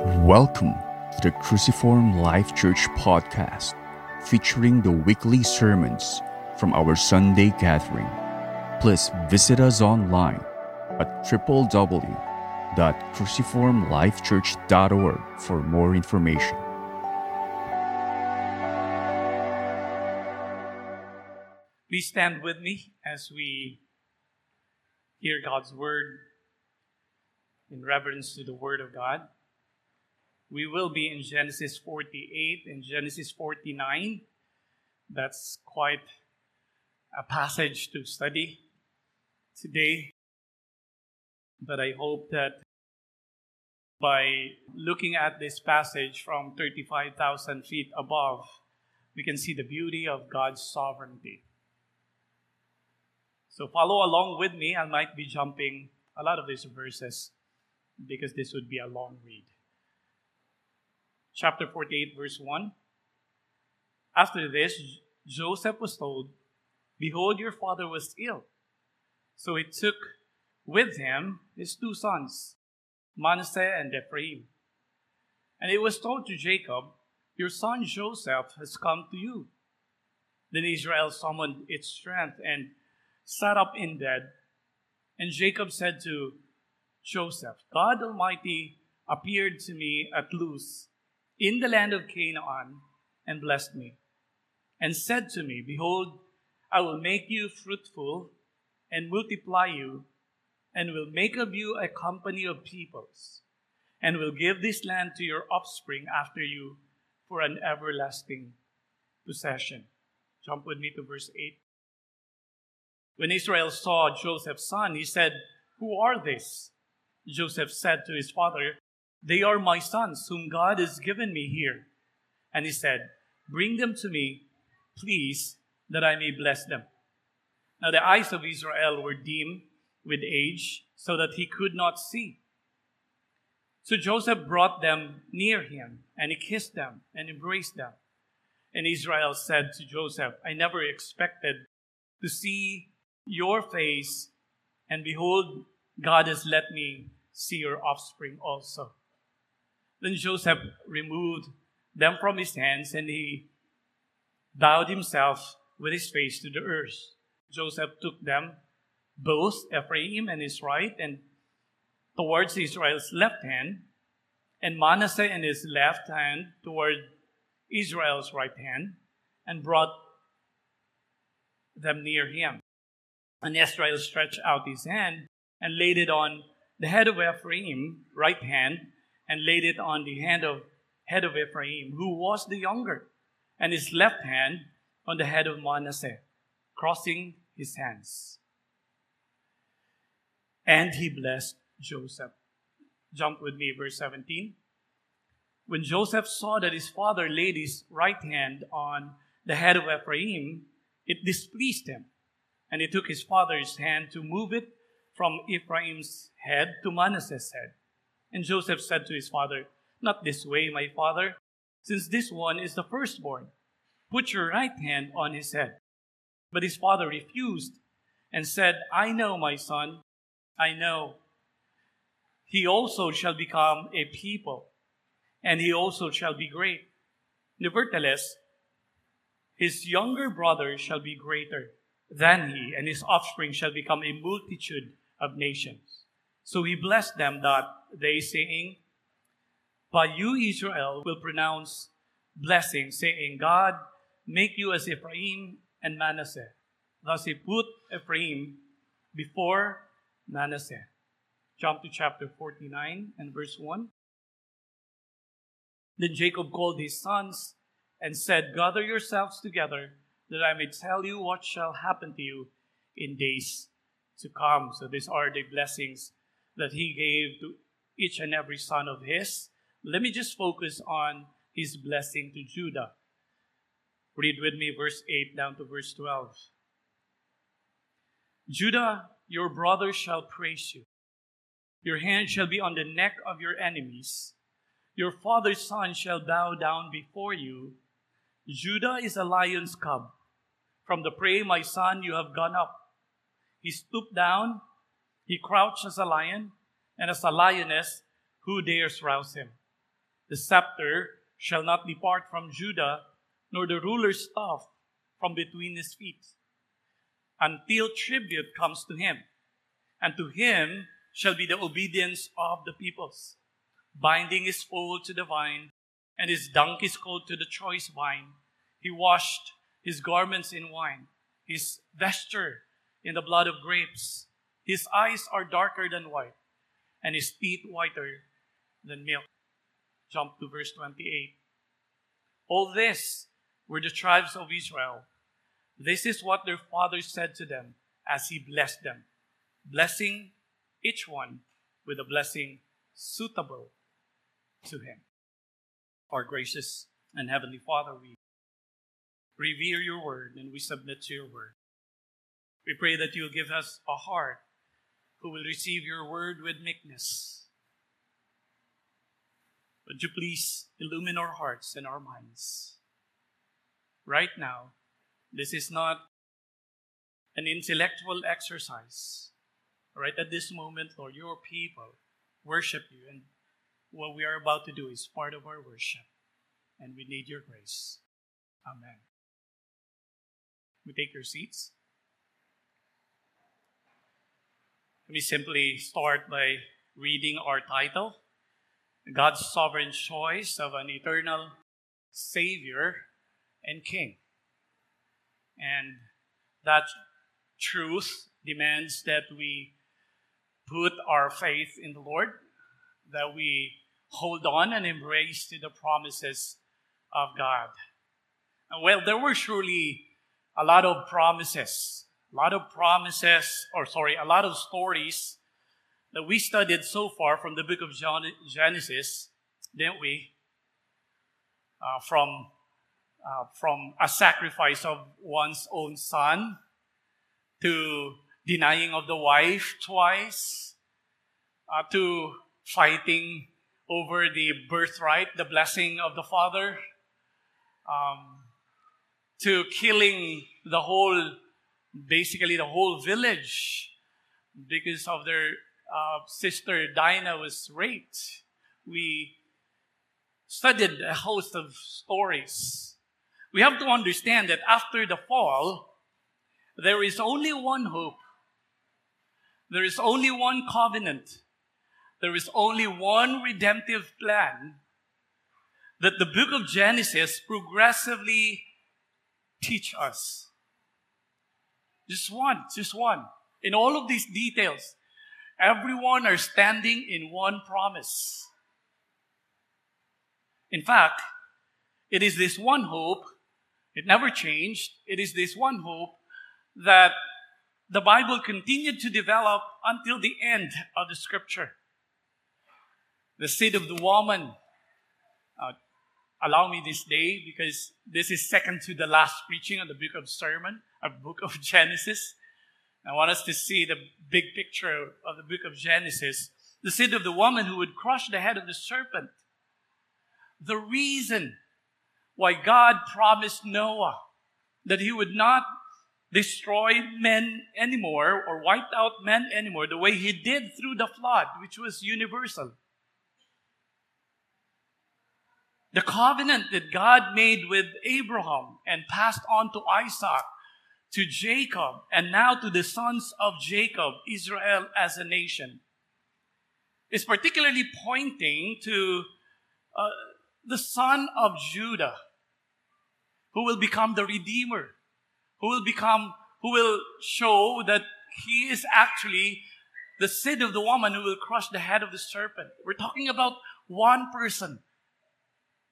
Welcome to the Cruciform Life Church podcast, featuring the weekly sermons from our Sunday gathering. Please visit us online at www.cruciformlifechurch.org for more information. Please stand with me as we hear God's word in reverence to the word of God. We will be in Genesis 48 and Genesis 49. That's quite a passage to study today. But I hope that by looking at this passage from 35,000 feet above, we can see the beauty of God's sovereignty. So follow along with me. I might be jumping a lot of these verses because this would be a long read chapter 48, verse 1. After this, Joseph was told, Behold, your father was ill. So he took with him his two sons, Manasseh and Ephraim. And it was told to Jacob, Your son Joseph has come to you. Then Israel summoned its strength and sat up in bed. And Jacob said to Joseph, God Almighty appeared to me at Luz in the land of Canaan and blessed me, and said to me, Behold, I will make you fruitful and multiply you, and will make of you a company of peoples, and will give this land to your offspring after you for an everlasting possession. Jump with me to verse 8. When Israel saw Joseph's son, he said, Who are these? Joseph said to his father, they are my sons, whom God has given me here. And he said, Bring them to me, please, that I may bless them. Now the eyes of Israel were dim with age, so that he could not see. So Joseph brought them near him, and he kissed them and embraced them. And Israel said to Joseph, I never expected to see your face, and behold, God has let me see your offspring also. Then Joseph removed them from his hands and he bowed himself with his face to the earth. Joseph took them, both Ephraim and his right, and towards Israel's left hand, and Manasseh and his left hand toward Israel's right hand, and brought them near him. And Israel stretched out his hand and laid it on the head of Ephraim, right hand, and laid it on the hand of head of Ephraim, who was the younger, and his left hand on the head of Manasseh, crossing his hands. And he blessed Joseph. Jump with me, verse 17. When Joseph saw that his father laid his right hand on the head of Ephraim, it displeased him. And he took his father's hand to move it from Ephraim's head to Manasseh's head. And Joseph said to his father, Not this way, my father, since this one is the firstborn. Put your right hand on his head. But his father refused and said, I know, my son, I know. He also shall become a people, and he also shall be great. Nevertheless, his younger brother shall be greater than he, and his offspring shall become a multitude of nations. So he blessed them that they saying, But you, Israel, will pronounce blessing, saying, God, make you as Ephraim and Manasseh. Thus he put Ephraim before Manasseh. Jump to chapter 49 and verse 1. Then Jacob called his sons and said, Gather yourselves together, that I may tell you what shall happen to you in days to come. So these are the blessings that he gave to each and every son of his. Let me just focus on his blessing to Judah. Read with me verse 8 down to verse 12. Judah, your brother shall praise you. Your hand shall be on the neck of your enemies. Your father's son shall bow down before you. Judah is a lion's cub. From the prey, my son, you have gone up. He stooped down he crouched as a lion, and as a lioness, who dares rouse him? The scepter shall not depart from Judah, nor the ruler's staff from between his feet, until tribute comes to him. And to him shall be the obedience of the peoples, binding his foal to the vine, and his donkey's coat to the choice vine. He washed his garments in wine, his vesture in the blood of grapes. His eyes are darker than white, and his teeth whiter than milk. Jump to verse 28. All this were the tribes of Israel. This is what their father said to them as he blessed them, blessing each one with a blessing suitable to him. Our gracious and heavenly Father, we revere your word and we submit to your word. We pray that you'll give us a heart who will receive your word with meekness. Would you please illumine our hearts and our minds? Right now, this is not an intellectual exercise. Right at this moment, Lord, your people worship you, and what we are about to do is part of our worship, and we need your grace. Amen. We take your seats. Let me simply start by reading our title God's Sovereign Choice of an Eternal Savior and King. And that truth demands that we put our faith in the Lord, that we hold on and embrace to the promises of God. Well, there were surely a lot of promises a lot of promises, or sorry, a lot of stories that we studied so far from the book of Genesis, didn't we? Uh, from uh, from a sacrifice of one's own son to denying of the wife twice uh, to fighting over the birthright, the blessing of the father, um, to killing the whole basically the whole village because of their uh, sister Dinah was raped. We studied a host of stories. We have to understand that after the fall, there is only one hope. There is only one covenant. There is only one redemptive plan that the book of Genesis progressively teach us. Just one, just one. In all of these details, everyone are standing in one promise. In fact, it is this one hope, it never changed. It is this one hope that the Bible continued to develop until the end of the scripture. The seed of the woman. Uh, allow me this day because this is second to the last preaching of the book of sermon a book of Genesis. I want us to see the big picture of the book of Genesis. The seed of the woman who would crush the head of the serpent. The reason why God promised Noah that he would not destroy men anymore or wipe out men anymore the way he did through the flood, which was universal. The covenant that God made with Abraham and passed on to Isaac to Jacob and now to the sons of Jacob, Israel as a nation, is particularly pointing to uh, the son of Judah, who will become the Redeemer, who will become, who will show that he is actually the seed of the woman who will crush the head of the serpent. We're talking about one person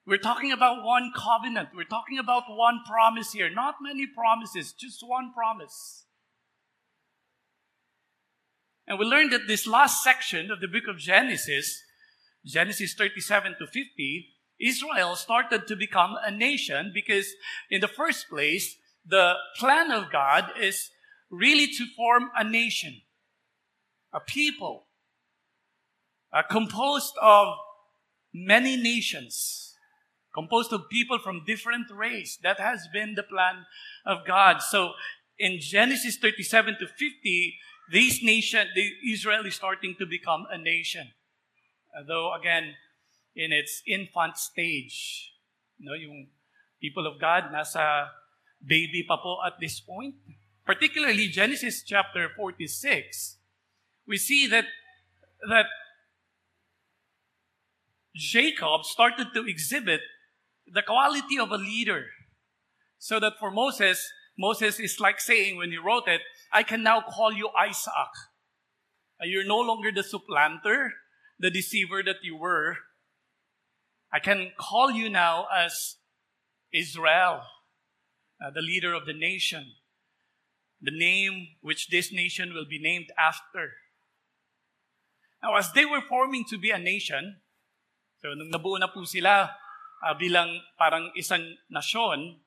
we're talking about one covenant. We're talking about one promise here. Not many promises, just one promise. And we learned that this last section of the book of Genesis, Genesis 37 to 50, Israel started to become a nation because, in the first place, the plan of God is really to form a nation, a people, uh, composed of many nations composed of people from different race. That has been the plan of God. So in Genesis 37 to 50, this nation, the Israel is starting to become a nation. Though again, in its infant stage. You know, yung people of God, nasa baby pa po at this point. Particularly Genesis chapter 46, we see that, that Jacob started to exhibit the quality of a leader. So that for Moses, Moses is like saying when he wrote it, I can now call you Isaac. You're no longer the supplanter, the deceiver that you were. I can call you now as Israel, uh, the leader of the nation, the name which this nation will be named after. Now, as they were forming to be a nation, so nung nabuo na po sila uh, bilang parang isang nasyon,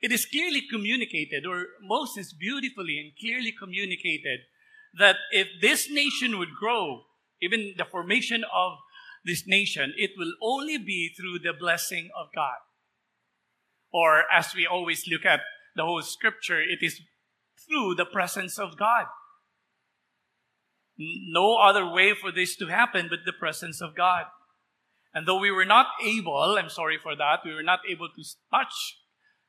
it is clearly communicated, or Moses beautifully and clearly communicated, that if this nation would grow, even the formation of this nation, it will only be through the blessing of God. Or as we always look at the whole scripture, it is through the presence of God. No other way for this to happen but the presence of God. And though we were not able, I'm sorry for that, we were not able to touch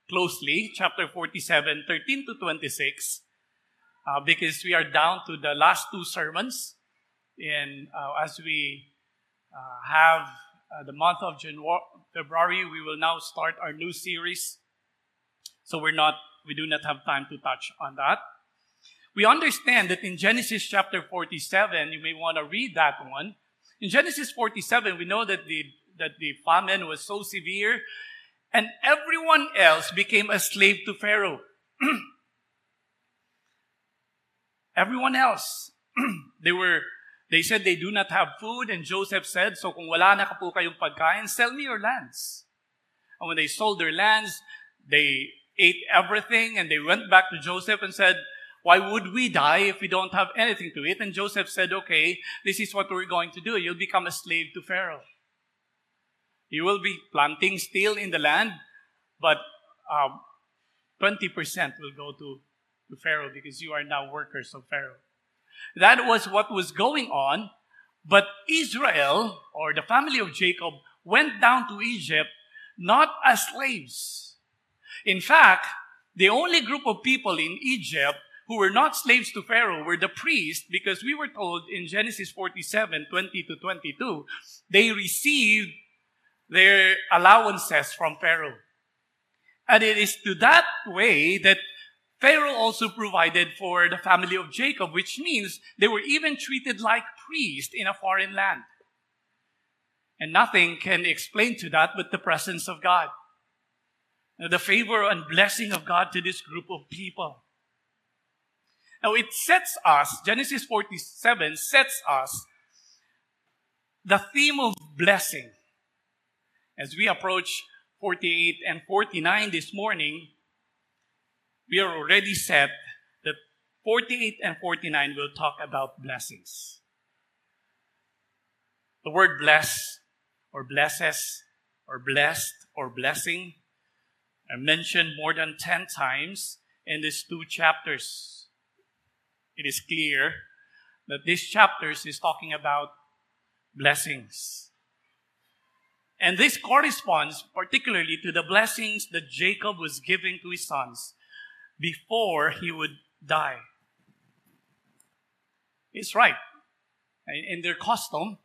closely chapter 47, 13 to 26, uh, because we are down to the last two sermons. And uh, as we uh, have uh, the month of January, February, we will now start our new series. So we're not, we do not have time to touch on that. We understand that in Genesis chapter 47, you may want to read that one. In Genesis 47, we know that the, that the famine was so severe and everyone else became a slave to Pharaoh. everyone else. they were they said they do not have food, and Joseph said, So kung wala na po kayong pagkain, sell me your lands. And when they sold their lands, they ate everything, and they went back to Joseph and said, Why would we die if we don't have anything to eat? And Joseph said, Okay, this is what we're going to do. You'll become a slave to Pharaoh. You will be planting still in the land, but um, 20% will go to, to Pharaoh because you are now workers of Pharaoh. That was what was going on. But Israel, or the family of Jacob, went down to Egypt not as slaves. In fact, the only group of people in Egypt who were not slaves to Pharaoh were the priests, because we were told in Genesis 47 20 to 22, they received their allowances from Pharaoh. And it is to that way that Pharaoh also provided for the family of Jacob, which means they were even treated like priests in a foreign land. And nothing can explain to that but the presence of God. The favor and blessing of God to this group of people. Now it sets us, Genesis 47 sets us the theme of blessing. As we approach 48 and 49 this morning, we are already set that 48 and 49 will talk about blessings. The word bless or blesses or blessed or blessing are mentioned more than 10 times in these two chapters. It is clear that these chapters is talking about blessings. And this corresponds particularly to the blessings that Jacob was giving to his sons before he would die. It's right. In their custom,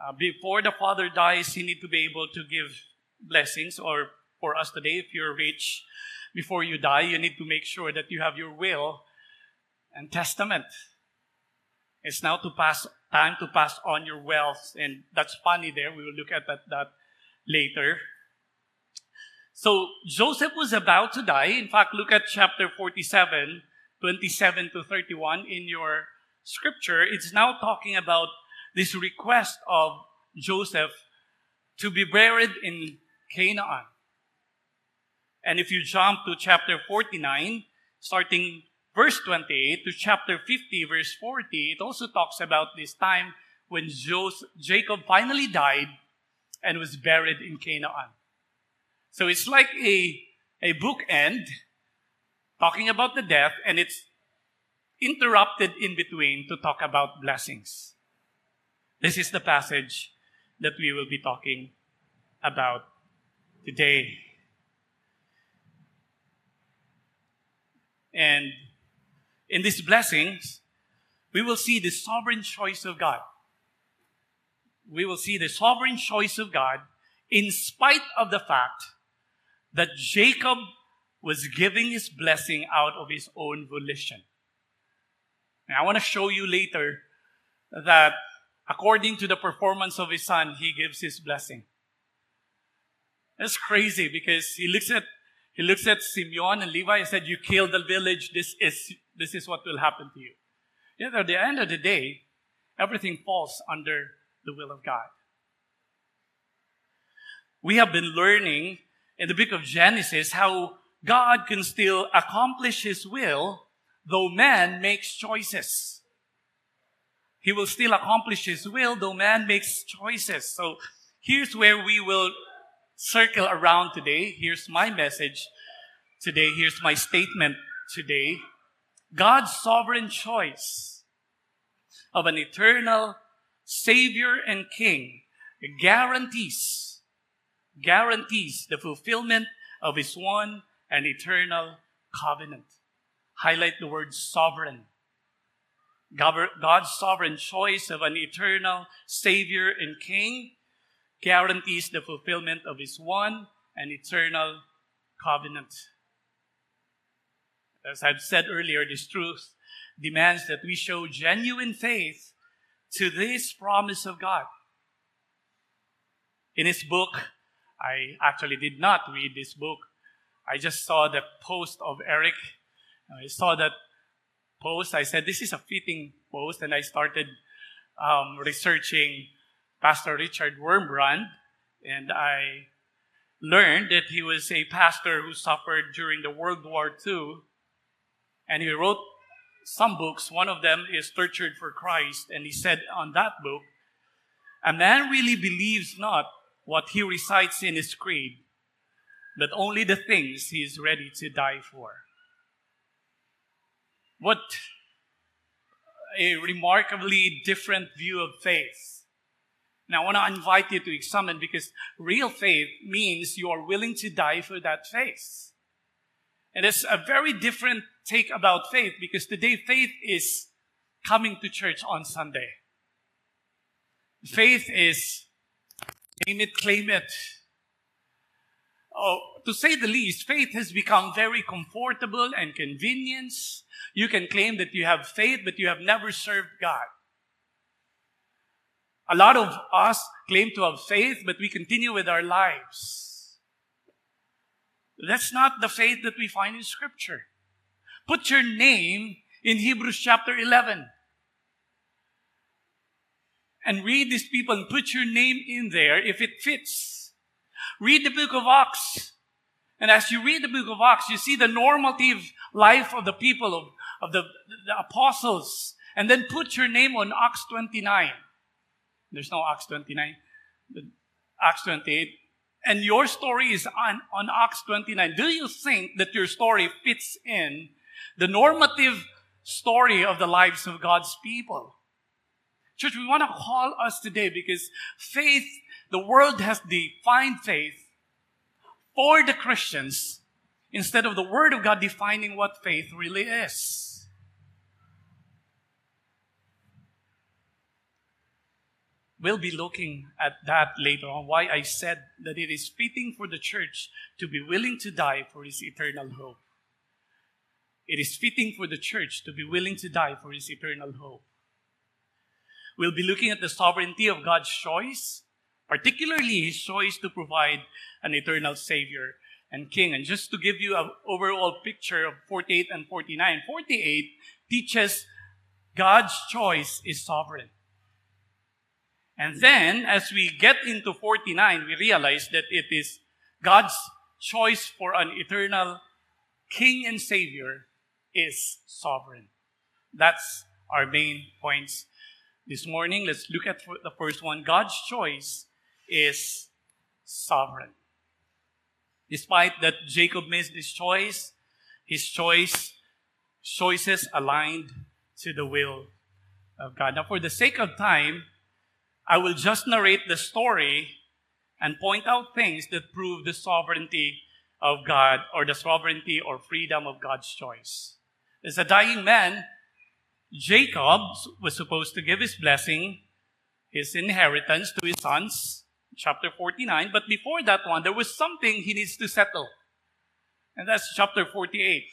uh, before the father dies, he need to be able to give blessings. Or for us today, if you're rich, before you die, you need to make sure that you have your will and testament. It's now to pass time to pass on your wealth, and that's funny. There, we will look at that, that later. So Joseph was about to die. In fact, look at chapter 47, 27 to 31 in your scripture. It's now talking about this request of Joseph to be buried in Canaan. And if you jump to chapter 49, starting verse 28 to chapter 50, verse 40, it also talks about this time when Jacob finally died and was buried in Canaan. So it's like a, a bookend talking about the death, and it's interrupted in between to talk about blessings. This is the passage that we will be talking about today. And in these blessings, we will see the sovereign choice of God. We will see the sovereign choice of God in spite of the fact that Jacob was giving his blessing out of his own volition. And I want to show you later that according to the performance of his son, he gives his blessing. That's crazy because he looks at he looks at Simeon and Levi and said, You killed the village, this is this is what will happen to you. Yet at the end of the day, everything falls under the will of God. We have been learning in the book of Genesis how God can still accomplish his will though man makes choices. He will still accomplish his will though man makes choices. So here's where we will circle around today. Here's my message today. Here's my statement today. God's sovereign choice of an eternal Savior and King guarantees, guarantees the fulfillment of His one and eternal covenant. Highlight the word sovereign. God's sovereign choice of an eternal Savior and King guarantees the fulfillment of His one and eternal covenant. As I've said earlier, this truth demands that we show genuine faith to this promise of God. In his book, I actually did not read this book. I just saw the post of Eric. I saw that post. I said, This is a fitting post. And I started um, researching Pastor Richard Wurmbrand. And I learned that he was a pastor who suffered during the World War II and he wrote some books. One of them is Tortured for Christ. And he said on that book, a man really believes not what he recites in his creed, but only the things he is ready to die for. What a remarkably different view of faith. Now, I want to invite you to examine because real faith means you are willing to die for that faith. And it's a very different take about faith because today faith is coming to church on Sunday. Faith is name it, claim it. Oh, to say the least, faith has become very comfortable and convenient. You can claim that you have faith, but you have never served God. A lot of us claim to have faith, but we continue with our lives. That's not the faith that we find in Scripture. Put your name in Hebrews chapter 11. And read these people and put your name in there if it fits. Read the book of Acts. And as you read the book of Acts, you see the normative life of the people, of, of the, the apostles. And then put your name on Acts 29. There's no Acts 29. Acts 28. And your story is on, on Acts 29. Do you think that your story fits in the normative story of the lives of God's people. Church, we want to call us today because faith, the world has defined faith for the Christians instead of the Word of God defining what faith really is. We'll be looking at that later on, why I said that it is fitting for the church to be willing to die for his eternal hope. It is fitting for the church to be willing to die for his eternal hope. We'll be looking at the sovereignty of God's choice, particularly his choice to provide an eternal Savior and King. And just to give you an overall picture of 48 and 49, 48 teaches God's choice is sovereign. And then, as we get into 49, we realize that it is God's choice for an eternal King and Savior is sovereign. That's our main points this morning. Let's look at the first one. God's choice is sovereign. Despite that Jacob missed his choice, his choice, choices aligned to the will of God. Now, for the sake of time, I will just narrate the story and point out things that prove the sovereignty of God or the sovereignty or freedom of God's choice. As a dying man, Jacob was supposed to give his blessing, his inheritance to his sons, chapter 49. But before that one, there was something he needs to settle. And that's chapter 48.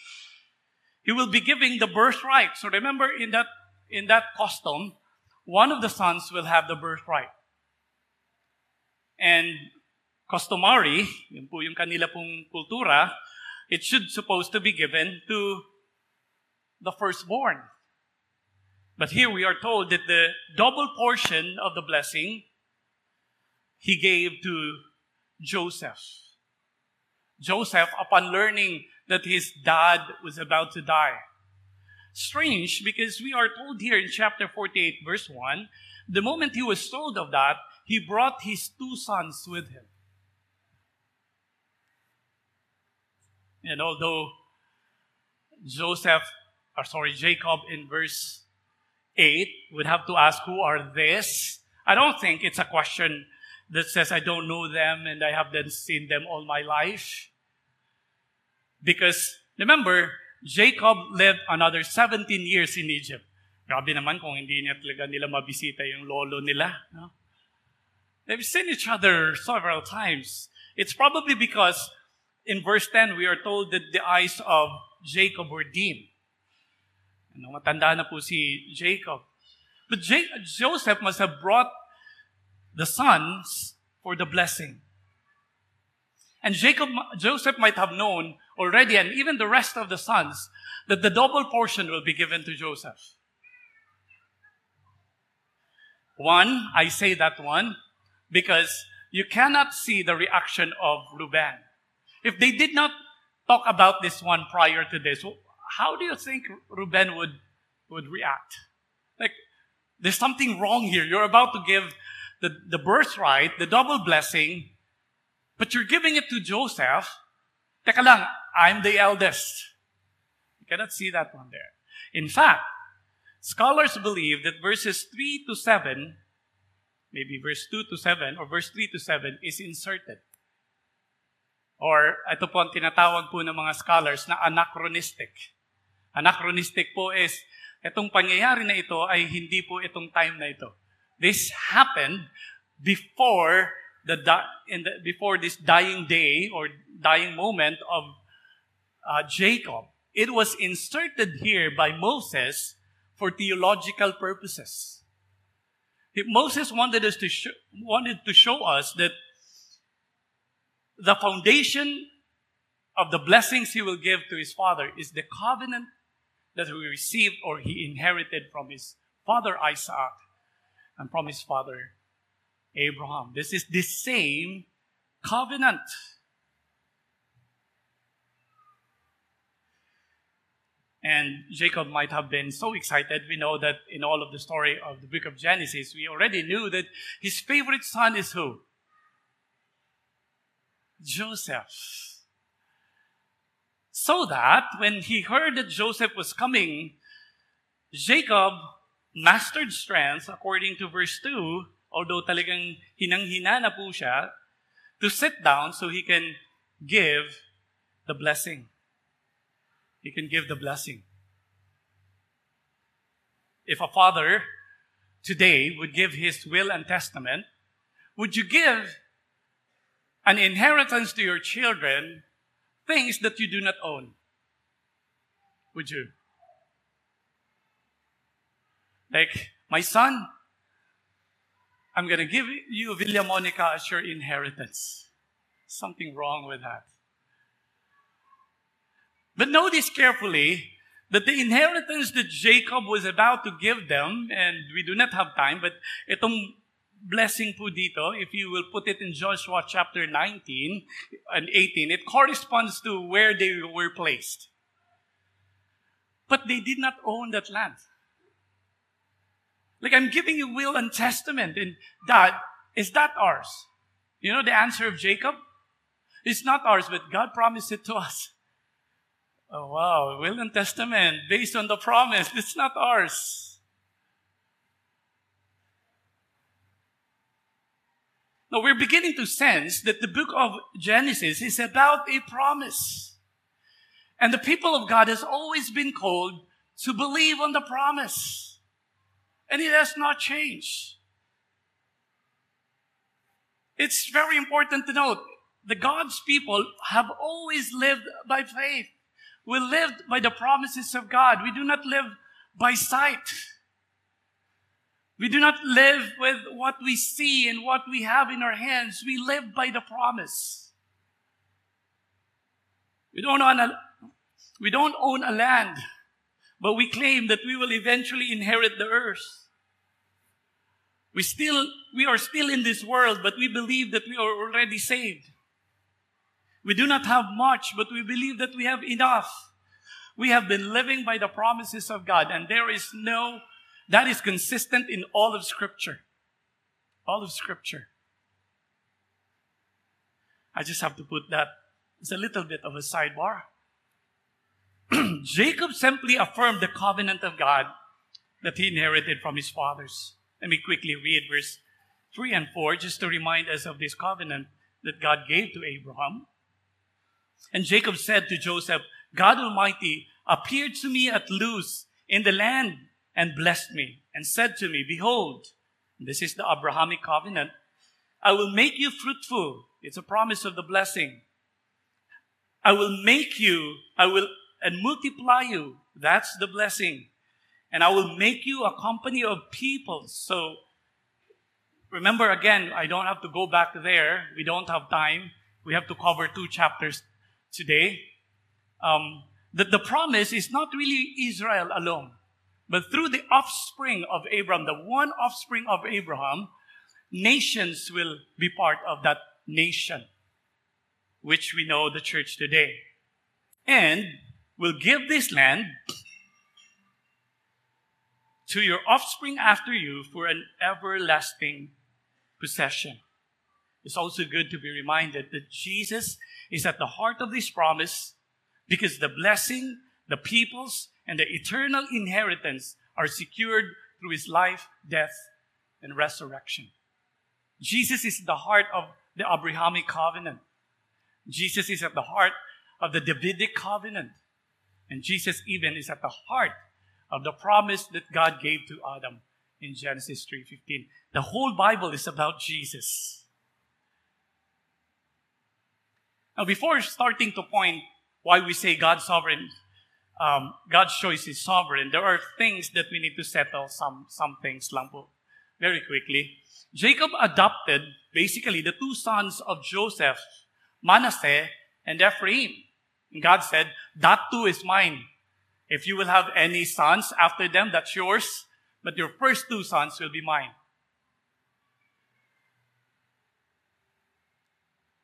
He will be giving the birthright. So remember in that, in that custom, one of the sons will have the birthright. And customary, yun po yung kanila pong kultura, it should supposed to be given to the firstborn. But here we are told that the double portion of the blessing he gave to Joseph. Joseph, upon learning that his dad was about to die. Strange because we are told here in chapter 48, verse 1, the moment he was told of that, he brought his two sons with him. And although Joseph, or sorry, Jacob in verse 8 would have to ask, Who are this? I don't think it's a question that says, I don't know them and I haven't seen them all my life. Because remember, Jacob lived another 17 years in Egypt. Grabe naman kung hindi niya talaga nila mabisita yung lolo nila. No? They've seen each other several times. It's probably because in verse 10, we are told that the eyes of Jacob were dim. Ano, matanda na po si Jacob. But Joseph must have brought the sons for the blessing. And Jacob, Joseph might have known already, and even the rest of the sons, that the double portion will be given to Joseph. One, I say that one, because you cannot see the reaction of Reuben. If they did not talk about this one prior to this, how do you think Reuben would, would react? Like, there's something wrong here. You're about to give the, the birthright, the double blessing, but you're giving it to Joseph. Teka lang, I'm the eldest. You cannot see that one there. In fact, scholars believe that verses 3 to 7, maybe verse 2 to 7, or verse 3 to 7, is inserted. Or ito po ang tinatawag po ng mga scholars na anachronistic. Anachronistic po is, itong pangyayari na ito ay hindi po itong time na ito. This happened before the, in the before this dying day or dying moment of uh, Jacob. It was inserted here by Moses for theological purposes. Moses wanted us to sh- wanted to show us that the foundation of the blessings he will give to his father is the covenant that he received or he inherited from his father Isaac and from his father Abraham. This is the same covenant. And Jacob might have been so excited. We know that in all of the story of the book of Genesis, we already knew that his favorite son is who? Joseph. So that when he heard that Joseph was coming, Jacob mastered strength, according to verse 2, although talagang hinang-hina na po siya, to sit down so he can give the blessing. He can give the blessing. If a father today would give his will and testament, would you give an inheritance to your children things that you do not own? Would you? Like, my son, I'm going to give you Villa Monica as your inheritance. Something wrong with that. But notice carefully that the inheritance that Jacob was about to give them, and we do not have time, but itong blessing po dito, if you will put it in Joshua chapter 19 and 18, it corresponds to where they were placed. But they did not own that land. Like I'm giving you will and testament, and that is that ours? You know the answer of Jacob? It's not ours, but God promised it to us. Oh wow, will and testament based on the promise. It's not ours. Now we're beginning to sense that the book of Genesis is about a promise. And the people of God has always been called to believe on the promise. And it has not changed. It's very important to note the God's people have always lived by faith. We lived by the promises of God. We do not live by sight. We do not live with what we see and what we have in our hands. We live by the promise. We don't own a, we don't own a land, but we claim that we will eventually inherit the earth. We still, we are still in this world, but we believe that we are already saved. We do not have much, but we believe that we have enough. We have been living by the promises of God, and there is no that is consistent in all of Scripture. All of Scripture. I just have to put that as a little bit of a sidebar. Jacob simply affirmed the covenant of God that he inherited from his fathers. Let me quickly read verse 3 and 4 just to remind us of this covenant that God gave to Abraham. And Jacob said to Joseph, God Almighty appeared to me at Luz in the land and blessed me and said to me, Behold, this is the Abrahamic covenant. I will make you fruitful. It's a promise of the blessing. I will make you, I will, and multiply you. That's the blessing. And I will make you a company of peoples. So remember again, I don't have to go back there. We don't have time. We have to cover two chapters today. Um, that the promise is not really Israel alone. But through the offspring of Abraham, the one offspring of Abraham, nations will be part of that nation, which we know the church today. And will give this land to your offspring after you for an everlasting possession. It's also good to be reminded that Jesus is at the heart of this promise because the blessing, the peoples, and the eternal inheritance are secured through his life, death, and resurrection. Jesus is the heart of the Abrahamic covenant. Jesus is at the heart of the Davidic covenant. And Jesus even is at the heart of the promise that God gave to Adam in Genesis 3:15. The whole Bible is about Jesus. Now before starting to point why we say God's sovereign um, God's choice is sovereign. There are things that we need to settle, some, some things lang po, very quickly. Jacob adopted basically the two sons of Joseph, Manasseh and Ephraim. And God said, that too is mine. If you will have any sons after them, that's yours, but your first two sons will be mine.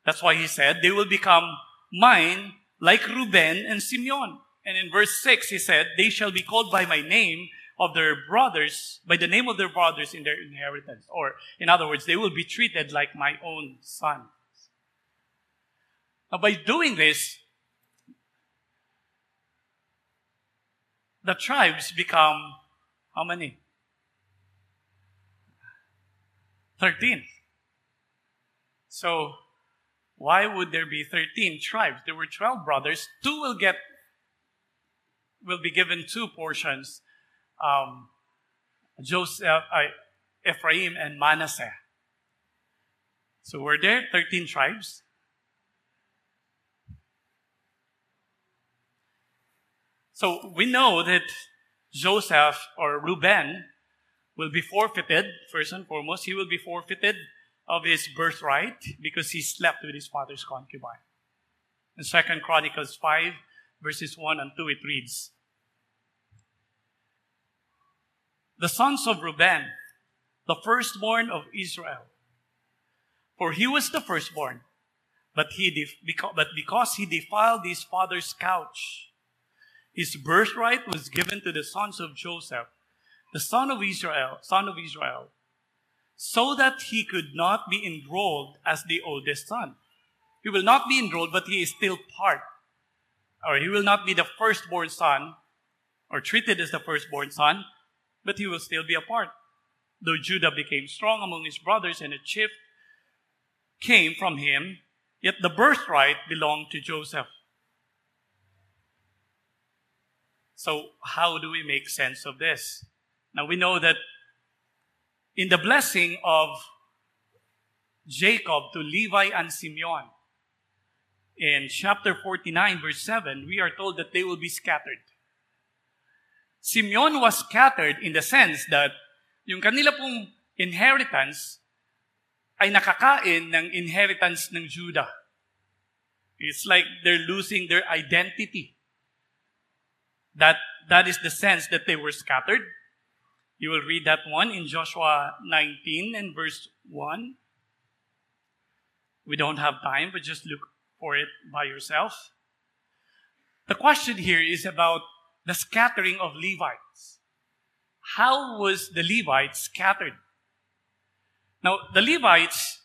That's why he said, they will become mine like Reuben and Simeon. And in verse 6, he said, They shall be called by my name of their brothers, by the name of their brothers in their inheritance. Or, in other words, they will be treated like my own sons. Now, by doing this, the tribes become how many? 13. So, why would there be 13 tribes? There were 12 brothers. Two will get will be given two portions um, Joseph, uh, Ephraim and Manasseh. So were there 13 tribes? So we know that Joseph or Reuben will be forfeited, first and foremost, he will be forfeited of his birthright because he slept with his father's concubine. In Second Chronicles 5, verses 1 and 2, it reads, the sons of Reuben, the firstborn of Israel. For he was the firstborn, but he def- because, but because he defiled his father's couch, his birthright was given to the sons of Joseph, the son of Israel, son of Israel, so that he could not be enrolled as the oldest son. He will not be enrolled, but he is still part. Or he will not be the firstborn son, or treated as the firstborn son, but he will still be a part. Though Judah became strong among his brothers and a chief came from him, yet the birthright belonged to Joseph. So, how do we make sense of this? Now, we know that in the blessing of Jacob to Levi and Simeon, in chapter 49, verse 7, we are told that they will be scattered. Simeon was scattered in the sense that yung kanila pong inheritance ay nakakain ng inheritance ng Judah. It's like they're losing their identity. That, that is the sense that they were scattered. You will read that one in Joshua 19 and verse 1. We don't have time, but just look for it by yourself. The question here is about the scattering of Levites. How was the Levites scattered? Now, the Levites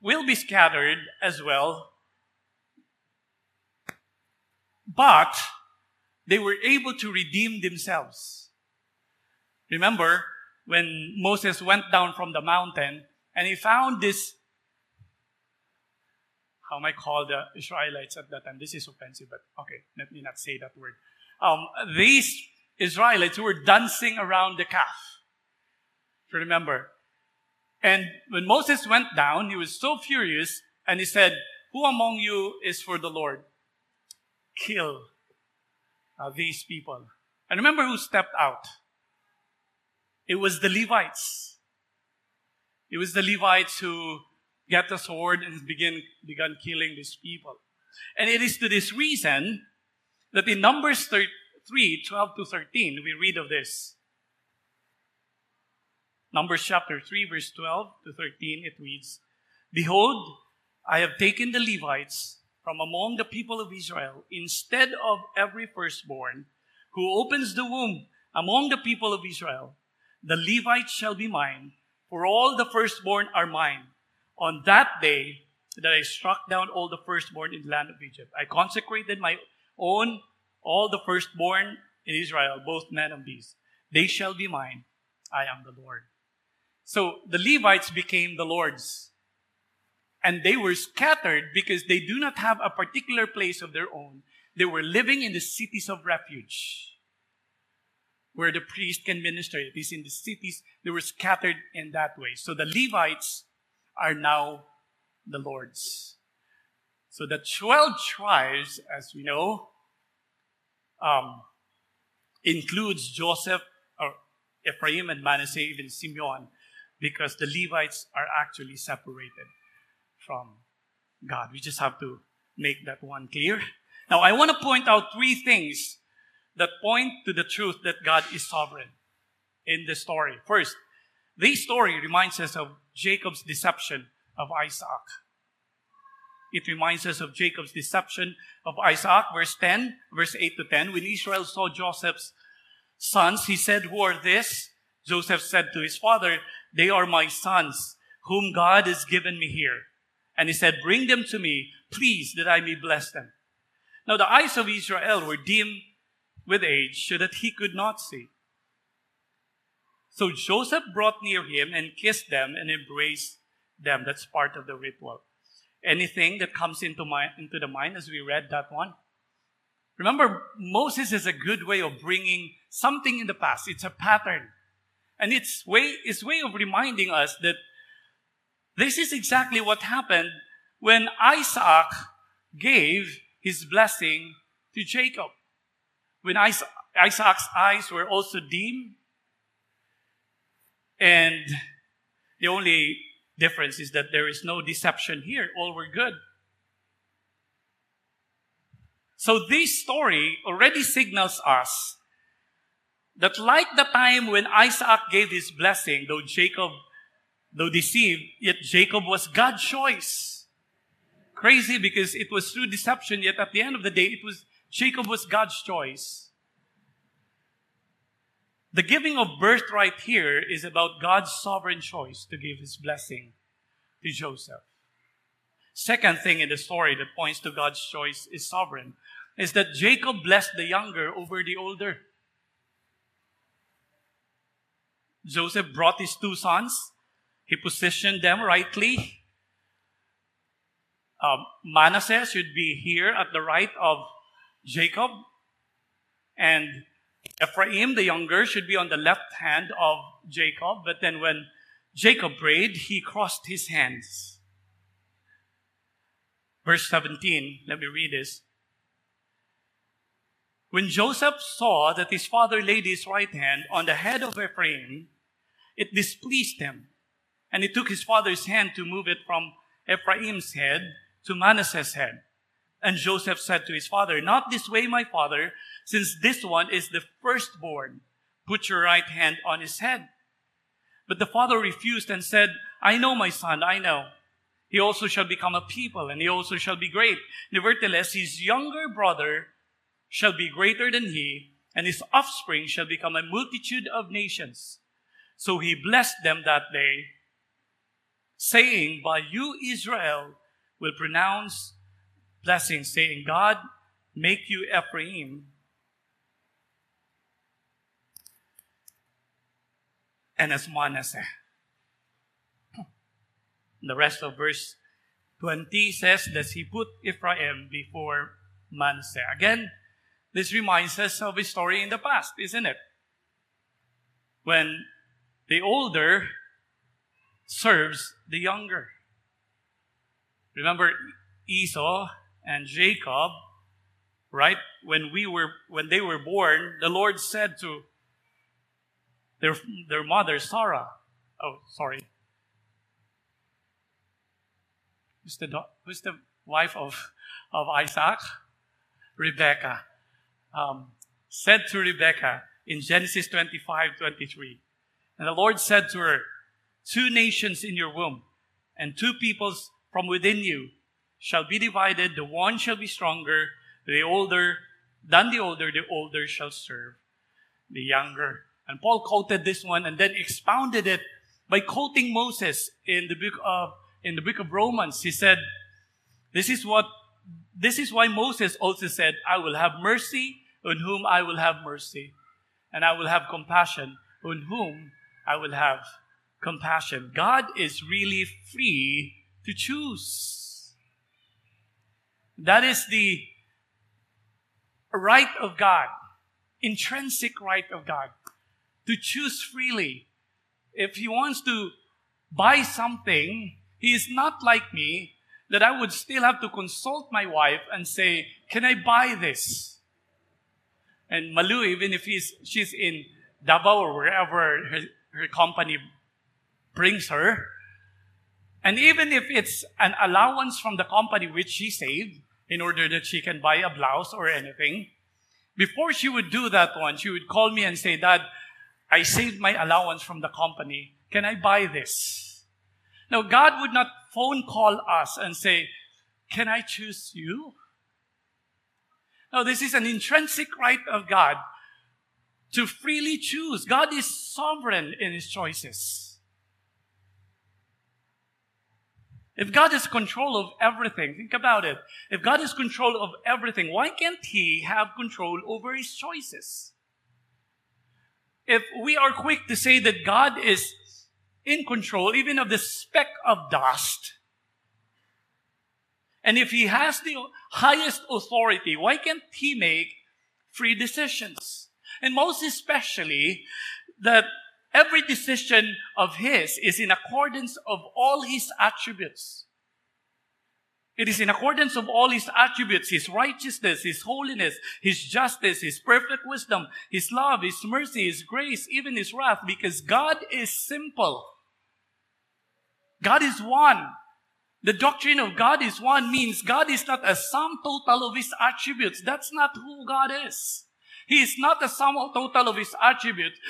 will be scattered as well, but they were able to redeem themselves. Remember when Moses went down from the mountain and he found this how am I called the Israelites at that time? This is offensive, but okay, let me not say that word. Um, these Israelites who were dancing around the calf. Remember. And when Moses went down, he was so furious and he said, Who among you is for the Lord? Kill uh, these people. And remember who stepped out? It was the Levites. It was the Levites who got the sword and begin, began killing these people. And it is to this reason that in Numbers 3, 12 to 13, we read of this. Numbers chapter 3, verse 12 to 13, it reads, Behold, I have taken the Levites from among the people of Israel instead of every firstborn who opens the womb among the people of Israel. The Levites shall be mine, for all the firstborn are mine on that day that I struck down all the firstborn in the land of Egypt. I consecrated my own, all the firstborn in Israel, both men and beasts. They shall be mine. I am the Lord. So the Levites became the Lord's. And they were scattered because they do not have a particular place of their own. They were living in the cities of refuge where the priest can minister. It is in the cities. They were scattered in that way. So the Levites are now the Lord's. So the 12 tribes, as we know, um, includes Joseph, or Ephraim and Manasseh, even Simeon, because the Levites are actually separated from God. We just have to make that one clear. Now, I want to point out three things that point to the truth that God is sovereign in the story. First, this story reminds us of Jacob's deception of Isaac. It reminds us of Jacob's deception of Isaac, verse 10, verse 8 to 10. When Israel saw Joseph's sons, he said, Who are this? Joseph said to his father, They are my sons, whom God has given me here. And he said, Bring them to me, please, that I may bless them. Now the eyes of Israel were dim with age, so that he could not see. So Joseph brought near him and kissed them and embraced them. That's part of the ritual. Anything that comes into, my, into the mind as we read that one? Remember, Moses is a good way of bringing something in the past. It's a pattern. And it's way, it's way of reminding us that this is exactly what happened when Isaac gave his blessing to Jacob. When Isaac's eyes were also dim and the only difference is that there is no deception here. All were good. So this story already signals us that like the time when Isaac gave his blessing, though Jacob, though deceived, yet Jacob was God's choice. Crazy because it was through deception, yet at the end of the day, it was Jacob was God's choice. The giving of birthright here is about God's sovereign choice to give his blessing to Joseph. Second thing in the story that points to God's choice is sovereign is that Jacob blessed the younger over the older. Joseph brought his two sons. He positioned them rightly. um, Manasseh should be here at the right of Jacob, and Ephraim, the younger, should be on the left hand of Jacob. But then when Jacob prayed, he crossed his hands. Verse 17, let me read this. When Joseph saw that his father laid his right hand on the head of Ephraim, it displeased him. And he took his father's hand to move it from Ephraim's head to Manasseh's head. And Joseph said to his father, Not this way, my father, since this one is the firstborn. Put your right hand on his head. But the father refused and said, I know, my son, I know. He also shall become a people, and he also shall be great. Nevertheless, his younger brother shall be greater than he, and his offspring shall become a multitude of nations. So he blessed them that day, saying, By you, Israel, will pronounce blessings, saying, God, make you Ephraim and as Manasseh. The rest of verse 20 says that he put Ephraim before Manasseh. Again, this reminds us of a story in the past, isn't it? When the older serves the younger. Remember Esau and Jacob, right? When we were when they were born, the Lord said to their their mother Sarah, oh sorry. Who's the who's the wife of of Isaac? Rebecca. Um, said to Rebecca in Genesis 25, 23. And the Lord said to her, Two nations in your womb, and two peoples from within you shall be divided. The one shall be stronger, the older than the older, the older shall serve the younger. And Paul quoted this one and then expounded it by quoting Moses in the book of in the book of Romans. He said, This is what this is why Moses also said, I will have mercy on whom I will have mercy, and I will have compassion on whom I will have compassion. God is really free to choose. That is the right of God, intrinsic right of God, to choose freely. If He wants to buy something, He is not like me that I would still have to consult my wife and say, Can I buy this? And Malu, even if he's, she's in Davao or wherever her, her company brings her. And even if it's an allowance from the company which she saved in order that she can buy a blouse or anything, before she would do that one, she would call me and say, Dad, I saved my allowance from the company. Can I buy this? Now, God would not phone call us and say, Can I choose you? Now, this is an intrinsic right of God to freely choose. God is sovereign in his choices. If God is control of everything, think about it. If God is control of everything, why can't He have control over His choices? If we are quick to say that God is in control even of the speck of dust, and if He has the highest authority, why can't He make free decisions? And most especially, that Every decision of His is in accordance of all His attributes. It is in accordance of all His attributes, His righteousness, His holiness, His justice, His perfect wisdom, His love, His mercy, His grace, even His wrath, because God is simple. God is one. The doctrine of God is one means God is not a sum total of His attributes. That's not who God is. He is not a sum total of His attributes.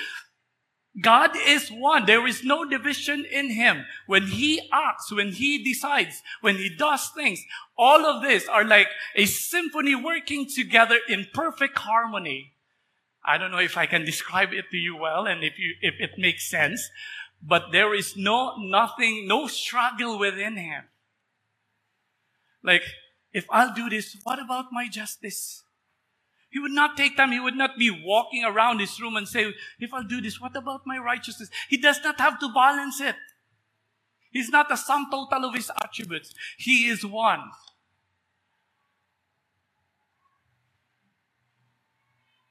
God is one. There is no division in Him. When He acts, when He decides, when He does things, all of this are like a symphony working together in perfect harmony. I don't know if I can describe it to you well and if you, if it makes sense, but there is no, nothing, no struggle within Him. Like, if I'll do this, what about my justice? He would not take time. He would not be walking around his room and say, if I'll do this, what about my righteousness? He does not have to balance it. He's not the sum total of his attributes. He is one.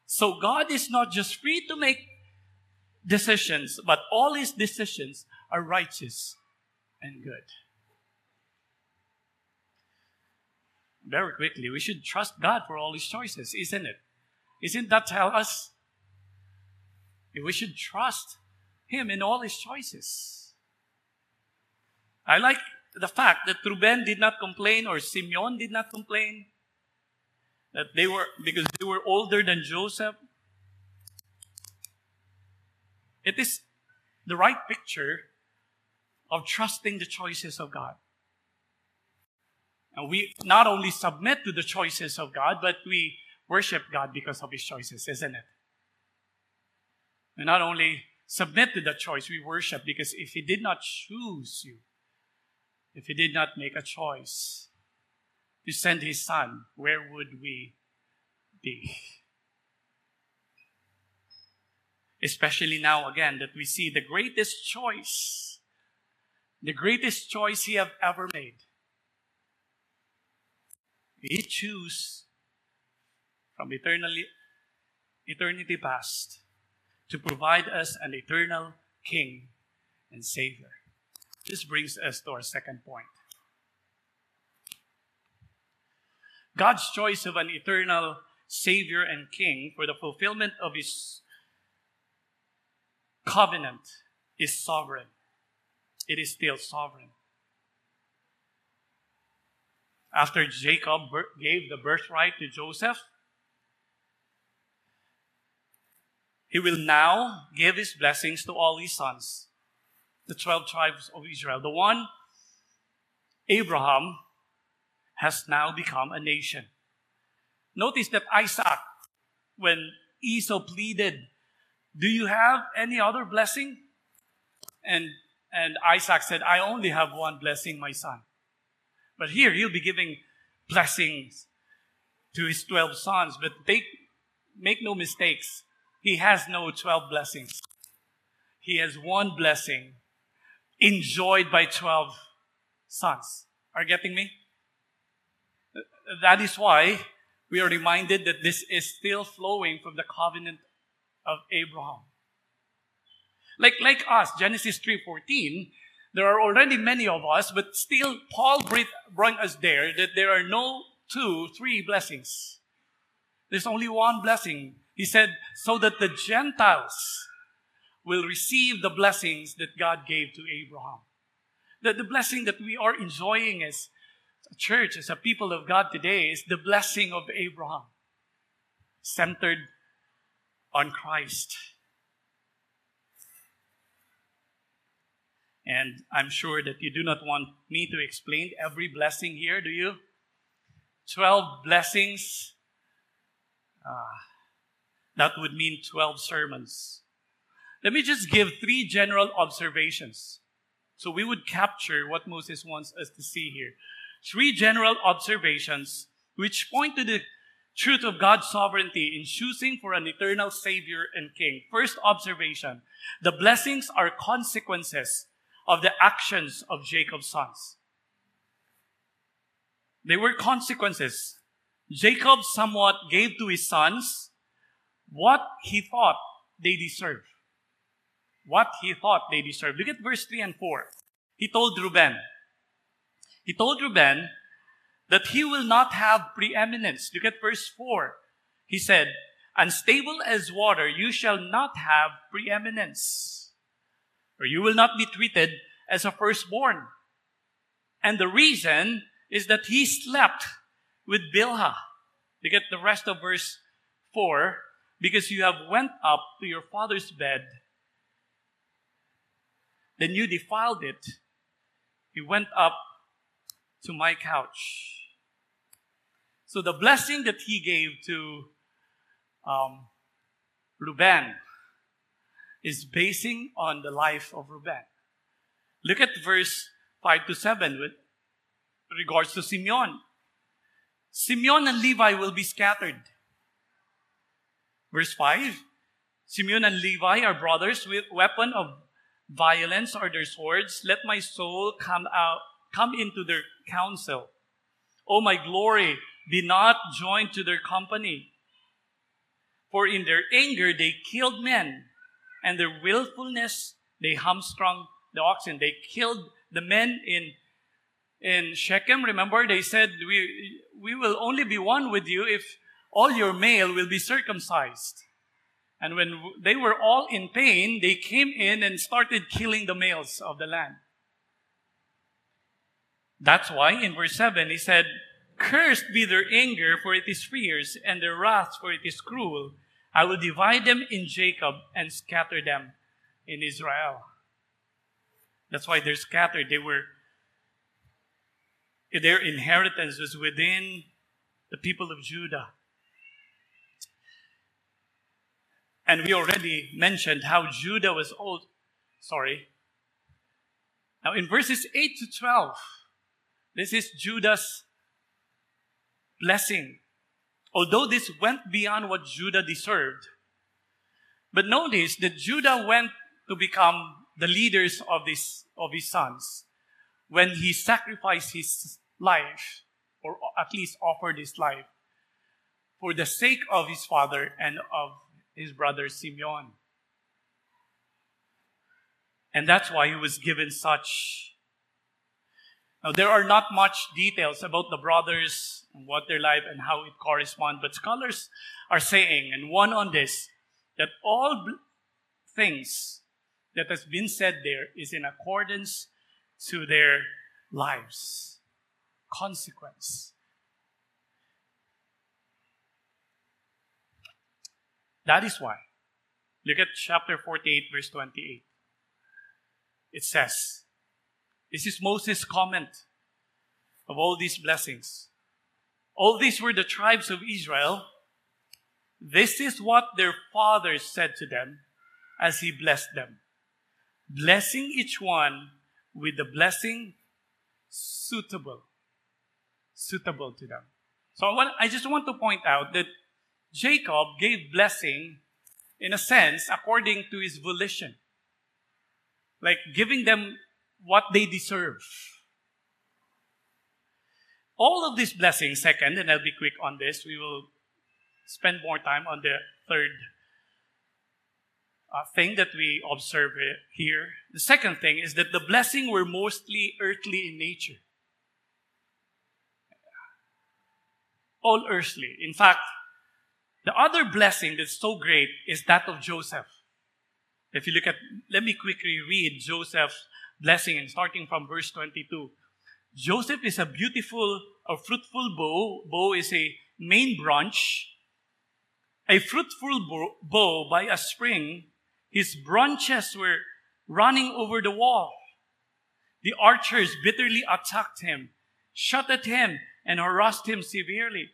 So God is not just free to make decisions, but all his decisions are righteous and good. Very quickly, we should trust God for all his choices, isn't it? Isn't that tell us? We should trust him in all his choices. I like the fact that Reuben did not complain or Simeon did not complain that they were because they were older than Joseph. It is the right picture of trusting the choices of God. And we not only submit to the choices of God, but we worship God because of His choices, isn't it? We not only submit to the choice, we worship because if He did not choose you, if He did not make a choice to send His Son, where would we be? Especially now, again, that we see the greatest choice, the greatest choice He have ever made. He chose from eternally, eternity past to provide us an eternal King and Savior. This brings us to our second point. God's choice of an eternal Savior and King for the fulfillment of His covenant is sovereign. It is still sovereign. After Jacob gave the birthright to Joseph, he will now give his blessings to all his sons the 12 tribes of Israel. The one, Abraham, has now become a nation. Notice that Isaac, when Esau pleaded, Do you have any other blessing? And, and Isaac said, I only have one blessing, my son. But here he'll be giving blessings to his 12 sons. But take, make no mistakes, he has no 12 blessings. He has one blessing enjoyed by 12 sons. Are you getting me? That is why we are reminded that this is still flowing from the covenant of Abraham. Like, like us, Genesis 3.14, there are already many of us, but still Paul brought us there that there are no two, three blessings. There's only one blessing. He said, so that the Gentiles will receive the blessings that God gave to Abraham. That the blessing that we are enjoying as a church, as a people of God today, is the blessing of Abraham, centered on Christ. And I'm sure that you do not want me to explain every blessing here, do you? 12 blessings. Ah, that would mean 12 sermons. Let me just give three general observations. So we would capture what Moses wants us to see here. Three general observations which point to the truth of God's sovereignty in choosing for an eternal Savior and King. First observation the blessings are consequences of the actions of Jacob's sons. They were consequences. Jacob somewhat gave to his sons what he thought they deserved what he thought they deserved. Look at verse 3 and 4. He told Reuben, he told Reuben that he will not have preeminence. Look at verse 4. He said, Unstable as water, you shall not have preeminence, or you will not be treated as a firstborn. And the reason is that he slept with Bilhah. Look at the rest of verse 4. Because you have went up to your father's bed then you defiled it. He went up to my couch. So the blessing that he gave to um, Reuben is basing on the life of Reuben. Look at verse 5 to 7 with regards to Simeon. Simeon and Levi will be scattered. Verse 5 Simeon and Levi are brothers with weapon of violence or their swords. Let my soul come out, come into their counsel. O my glory, be not joined to their company. For in their anger they killed men, and their willfulness they hamstrung the oxen. They killed the men in in Shechem. Remember, they said, "We we will only be one with you if all your male will be circumcised." And when they were all in pain, they came in and started killing the males of the land. That's why in verse 7 he said, Cursed be their anger, for it is fierce, and their wrath, for it is cruel. I will divide them in Jacob and scatter them in Israel. That's why they're scattered. They were, their inheritance was within the people of Judah. And we already mentioned how Judah was old. Sorry. Now in verses 8 to 12, this is Judah's blessing. Although this went beyond what Judah deserved. But notice that Judah went to become the leaders of, this, of his sons when he sacrificed his life, or at least offered his life, for the sake of his father and of his brother Simeon. And that's why he was given such. Now, there are not much details about the brothers and what their life and how it corresponds, but scholars are saying, and one on this, that all things that has been said there is in accordance to their lives. Consequence. That is why. Look at chapter 48, verse 28. It says, This is Moses' comment of all these blessings. All these were the tribes of Israel. This is what their fathers said to them as he blessed them, blessing each one with the blessing suitable, suitable to them. So I, want, I just want to point out that Jacob gave blessing, in a sense, according to his volition. Like giving them what they deserve. All of these blessings, second, and I'll be quick on this, we will spend more time on the third uh, thing that we observe here. The second thing is that the blessing were mostly earthly in nature. All earthly. In fact, the other blessing that's so great is that of Joseph. If you look at, let me quickly read Joseph's blessing and starting from verse 22. Joseph is a beautiful, a fruitful bough. Bough is a main branch. A fruitful bough by a spring. His branches were running over the wall. The archers bitterly attacked him, shot at him, and harassed him severely.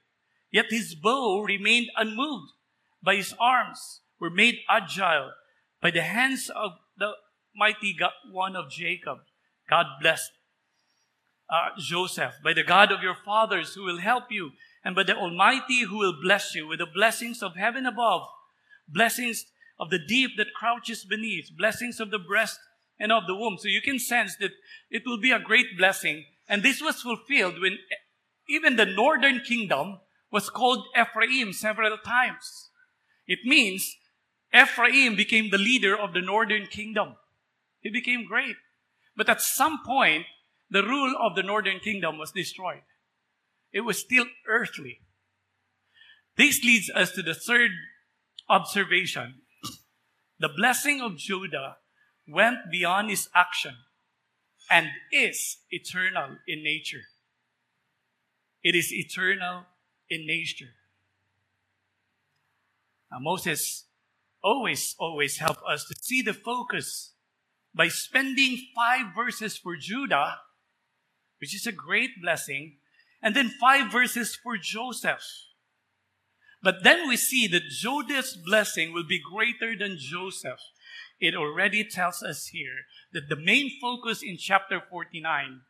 Yet his bow remained unmoved, by his arms were made agile by the hands of the mighty God, one of Jacob. God blessed uh, Joseph, by the God of your fathers who will help you, and by the Almighty who will bless you with the blessings of heaven above, blessings of the deep that crouches beneath, blessings of the breast and of the womb. So you can sense that it will be a great blessing. And this was fulfilled when even the northern kingdom was called Ephraim several times. It means Ephraim became the leader of the northern kingdom. He became great. But at some point, the rule of the northern kingdom was destroyed. It was still earthly. This leads us to the third observation. The blessing of Judah went beyond his action and is eternal in nature. It is eternal in nature. Now, Moses always, always helped us to see the focus by spending five verses for Judah, which is a great blessing, and then five verses for Joseph. But then we see that Judah's blessing will be greater than Joseph. It already tells us here that the main focus in chapter 49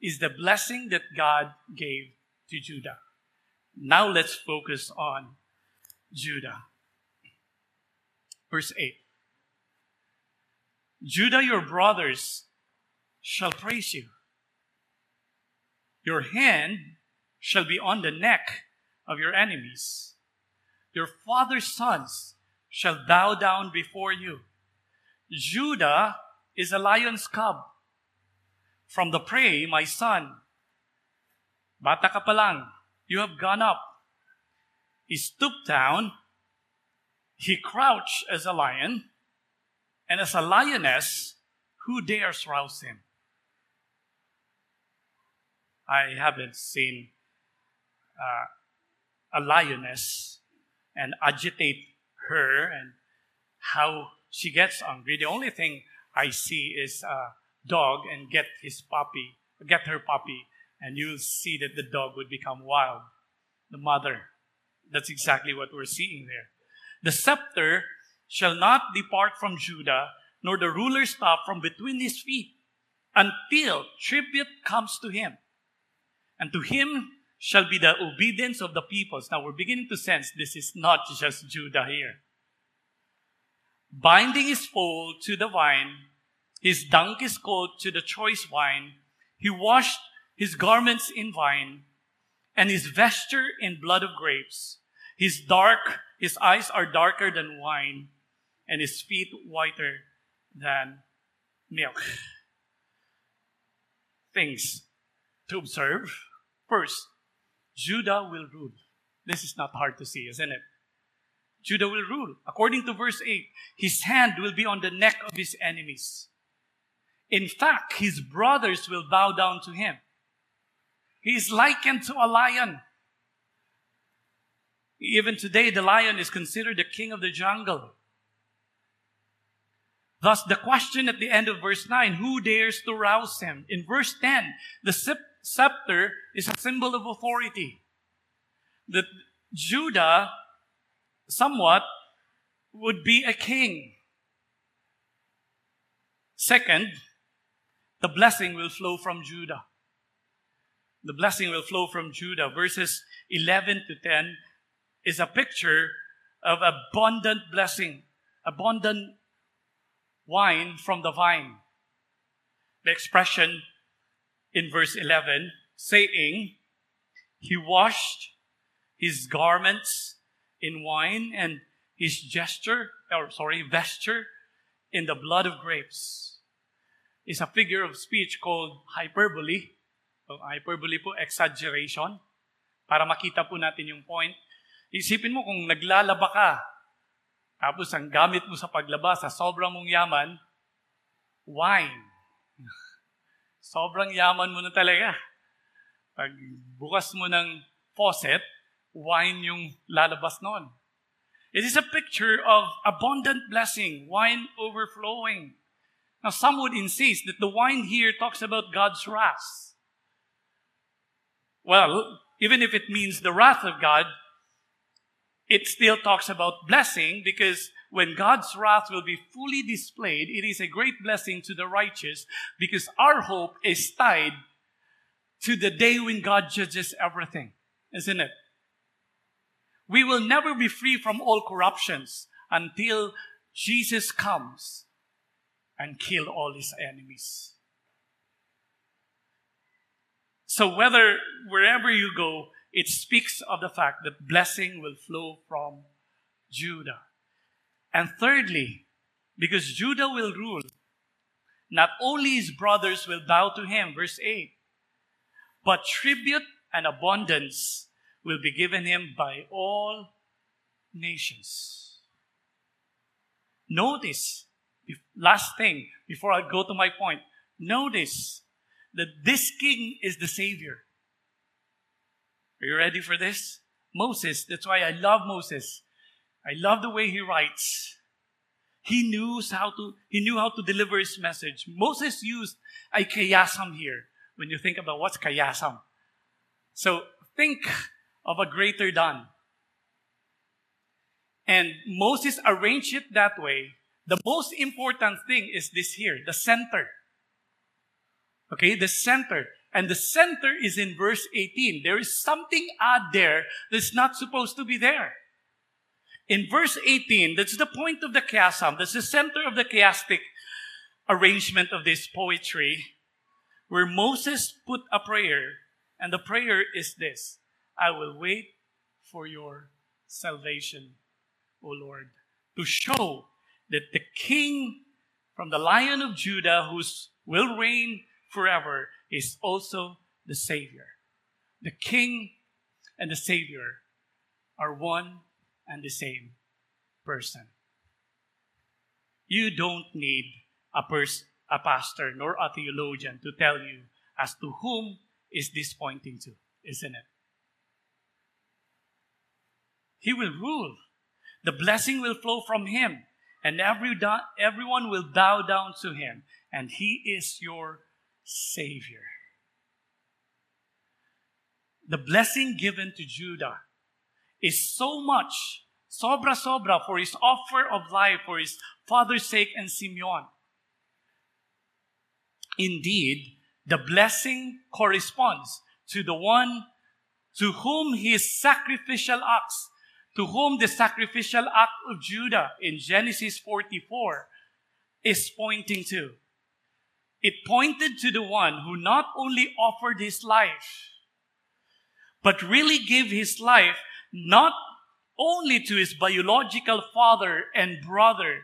is the blessing that God gave to Judah. Now let's focus on Judah. Verse 8. Judah, your brothers shall praise you. Your hand shall be on the neck of your enemies. Your father's sons shall bow down before you. Judah is a lion's cub. From the prey, my son, bata ka pa lang, you have gone up. He stooped down, he crouched as a lion, and as a lioness, who dares rouse him? I haven't seen uh, a lioness and agitate her and how she gets angry. The only thing I see is a dog and get his puppy, get her puppy, and you'll see that the dog would become wild. The mother. That's exactly what we're seeing there. The scepter shall not depart from Judah, nor the ruler's staff from between his feet, until tribute comes to him. And to him shall be the obedience of the peoples. Now we're beginning to sense this is not just Judah here. Binding his foal to the vine, his donkey's coat to the choice wine, he washed his garments in wine, and his vesture in blood of grapes. His dark, his eyes are darker than wine, and his feet whiter than milk. Things to observe. First, Judah will rule. This is not hard to see, isn't it? Judah will rule. According to verse 8, his hand will be on the neck of his enemies. In fact, his brothers will bow down to him. He is likened to a lion. Even today, the lion is considered the king of the jungle. Thus, the question at the end of verse 9 who dares to rouse him? In verse 10, the scepter is a symbol of authority. That Judah, somewhat, would be a king. Second, the blessing will flow from Judah. The blessing will flow from Judah. Verses 11 to 10 is a picture of abundant blessing, abundant wine from the vine. The expression in verse 11 saying, He washed his garments in wine and his gesture, or sorry, vesture in the blood of grapes. Is a figure of speech called hyperbole. So, hyperbole po, exaggeration. Para makita po natin yung point. Isipin mo kung naglalaba ka, tapos ang gamit mo sa paglaba sa sobrang mong yaman, wine. Sobrang yaman mo na talaga. Pag bukas mo ng faucet, wine yung lalabas noon. It is a picture of abundant blessing, wine overflowing. Now, some would insist that the wine here talks about God's wrath. Well, even if it means the wrath of God, it still talks about blessing because when God's wrath will be fully displayed, it is a great blessing to the righteous because our hope is tied to the day when God judges everything, isn't it? We will never be free from all corruptions until Jesus comes and kill all his enemies. So whether wherever you go, it speaks of the fact that blessing will flow from Judah. And thirdly, because Judah will rule, not only his brothers will bow to him, verse 8, but tribute and abundance will be given him by all nations. Notice, last thing, before I go to my point, notice that this king is the Savior. Are you ready for this? Moses, that's why I love Moses. I love the way he writes. He knew how to, he knew how to deliver his message. Moses used a chiasm here when you think about what's chiasm. So think of a greater than. And Moses arranged it that way. The most important thing is this here, the center. Okay, the center. And the center is in verse 18. There is something odd there that's not supposed to be there. In verse 18, that's the point of the chiasm. That's the center of the chiastic. arrangement of this poetry where Moses put a prayer, and the prayer is this I will wait for your salvation, O Lord, to show that the king from the lion of Judah, who will reign forever, is also the Savior. The king and the Savior are one and the same person. You don't need a, pers- a pastor nor a theologian to tell you as to whom is this pointing to, isn't it? He will rule. The blessing will flow from him, and every da- everyone will bow down to him, and he is your Savior. The blessing given to Judah is so much, sobra sobra, for his offer of life for his father's sake and Simeon. Indeed, the blessing corresponds to the one to whom his sacrificial acts, to whom the sacrificial act of Judah in Genesis 44 is pointing to. It pointed to the one who not only offered his life, but really gave his life not only to his biological father and brother,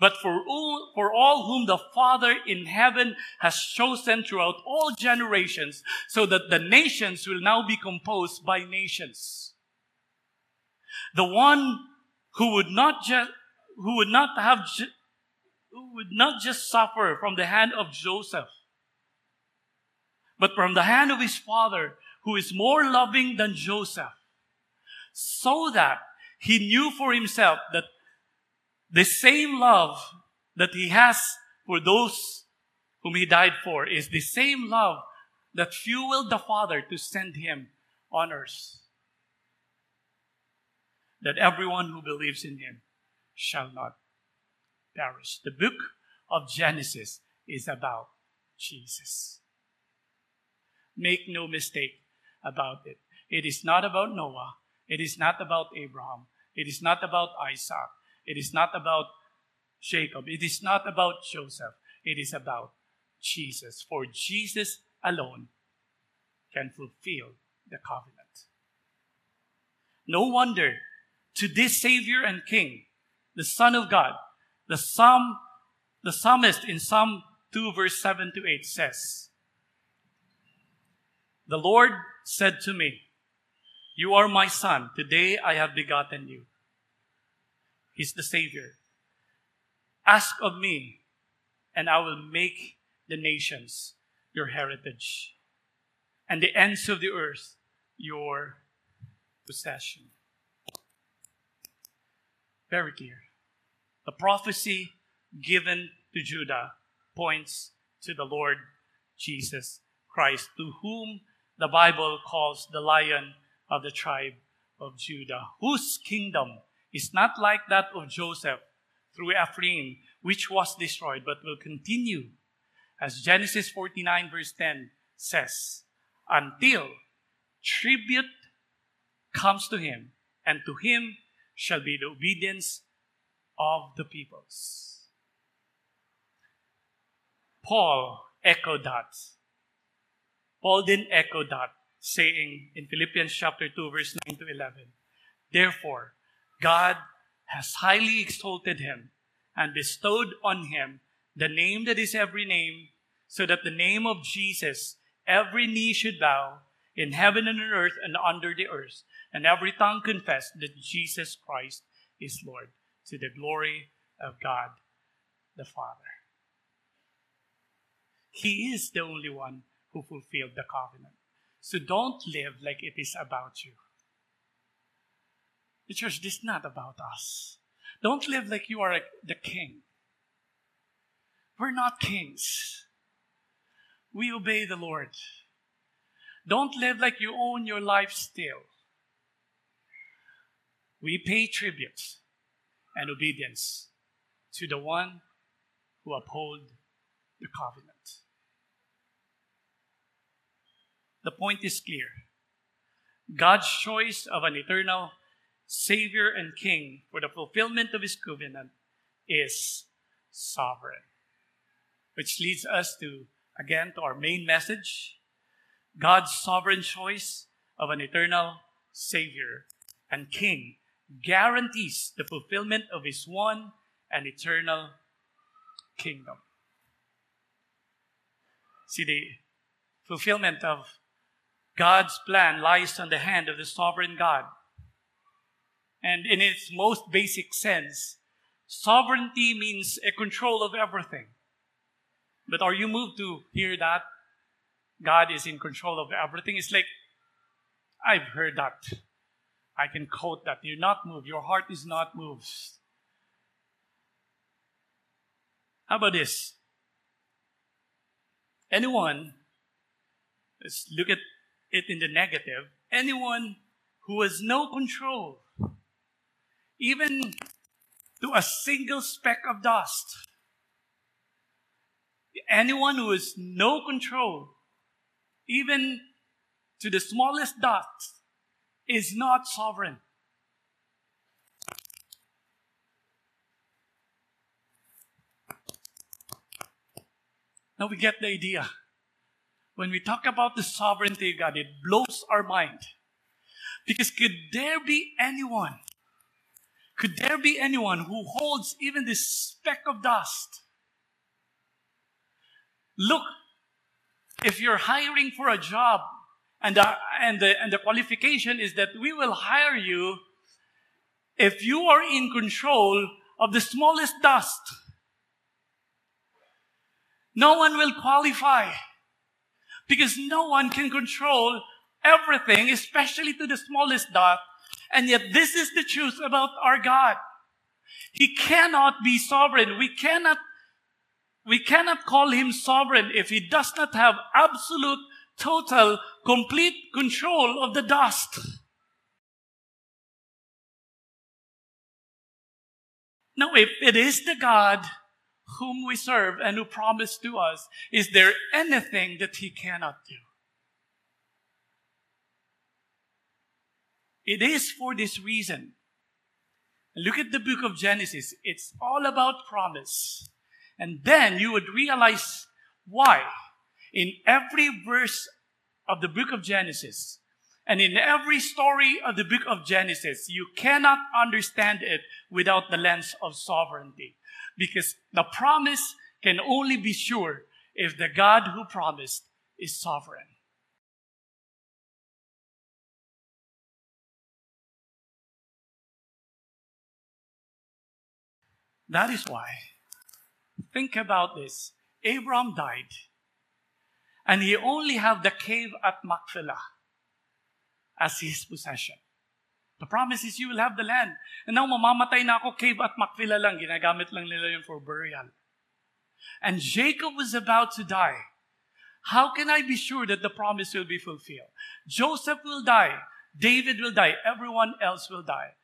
but for all, for all whom the Father in heaven has chosen throughout all generations, so that the nations will now be composed by nations. The one who would not just, who would not have, ju- who would not just suffer from the hand of Joseph, but from the hand of his father, who is more loving than Joseph, so that he knew for himself that the same love that he has for those whom he died for is the same love that fueled the Father to send him on earth. That everyone who believes in him shall not perish. The book of Genesis is about Jesus. Make no mistake about it. It is not about Noah. It is not about Abraham. It is not about Isaac. It is not about Jacob. It is not about Joseph. It is about Jesus. For Jesus alone can fulfill the covenant. No wonder to this Savior and King, the Son of God, the Psalm, the psalmist in Psalm 2 verse 7 to 8 says, The Lord said to me, You are my son. Today I have begotten you. He's the Savior. Ask of me, and I will make the nations your heritage, and the ends of the earth your possession. Very clear. The prophecy given to Judah points to the Lord Jesus Christ, to whom the Bible calls the lion of the tribe of Judah, whose kingdom is not like that of Joseph through Ephraim, which was destroyed, but will continue, as Genesis 49, verse 10 says, until tribute comes to him, and to him shall be the obedience of the peoples. Paul echoed that. Paul didn't echo that, saying in Philippians chapter 2, verse 9 to 11, Therefore, God has highly exalted him and bestowed on him the name that is every name, so that the name of Jesus every knee should bow in heaven and on earth and under the earth, and every tongue confess that Jesus Christ is Lord, to the glory of God the Father. He is the only one who fulfilled the covenant. So don't live like it is about you. The church, this is not about us. Don't live like you are the king. We're not kings. We obey the Lord. Don't live like you own your life still. We pay tribute and obedience to the one who uphold the covenant. The point is clear. God's choice of an eternal Savior and King for the fulfillment of His covenant is sovereign. which leads us to, again, to our main message God's sovereign choice of an eternal Savior and King guarantees the fulfillment of His one and eternal kingdom. See, the fulfillment of God's plan lies on the hand of the sovereign God. And in its most basic sense, sovereignty means a control of everything. But are you moved to hear that God is in control of everything? It's like, I've heard that. I can quote that. You're not moved. Your heart is not moved. How about this? Anyone, let's look at it in the negative, anyone who has no control, even to a single speck of dust, anyone who has no control, even to the smallest dot, is not sovereign. Now we get the idea. When we talk about the sovereignty of God, it blows our mind. Because could there be anyone, could there be anyone who holds even this speck of dust? Look, if you're hiring for a job and the, and the, and the qualification is that we will hire you if you are in control of the smallest dust. No one will qualify because no one can control everything, especially to the smallest dot. And yet this is the truth about our God. He cannot be sovereign. We cannot, we cannot call him sovereign if he does not have absolute, total, complete control of the dust. Now, if it is the God whom we serve and who promised to us, is there anything that he cannot do? It is for this reason. Look at the book of Genesis. It's all about promise. And then you would realize why in every verse of the book of Genesis and in every story of the book of Genesis, you cannot understand it without the lens of sovereignty. Because the promise can only be sure if the God who promised is sovereign. That is why, think about this. Abraham died, and he only had the cave at Machpelah as his possession. The promise is you will have the land. And now mamamatay na ako, cave at Machpelah lang. Ginagamit lang nila yun for burial. And Jacob was about to die. How can I be sure that the promise will be fulfilled? Joseph will die. David will die. Everyone else will die.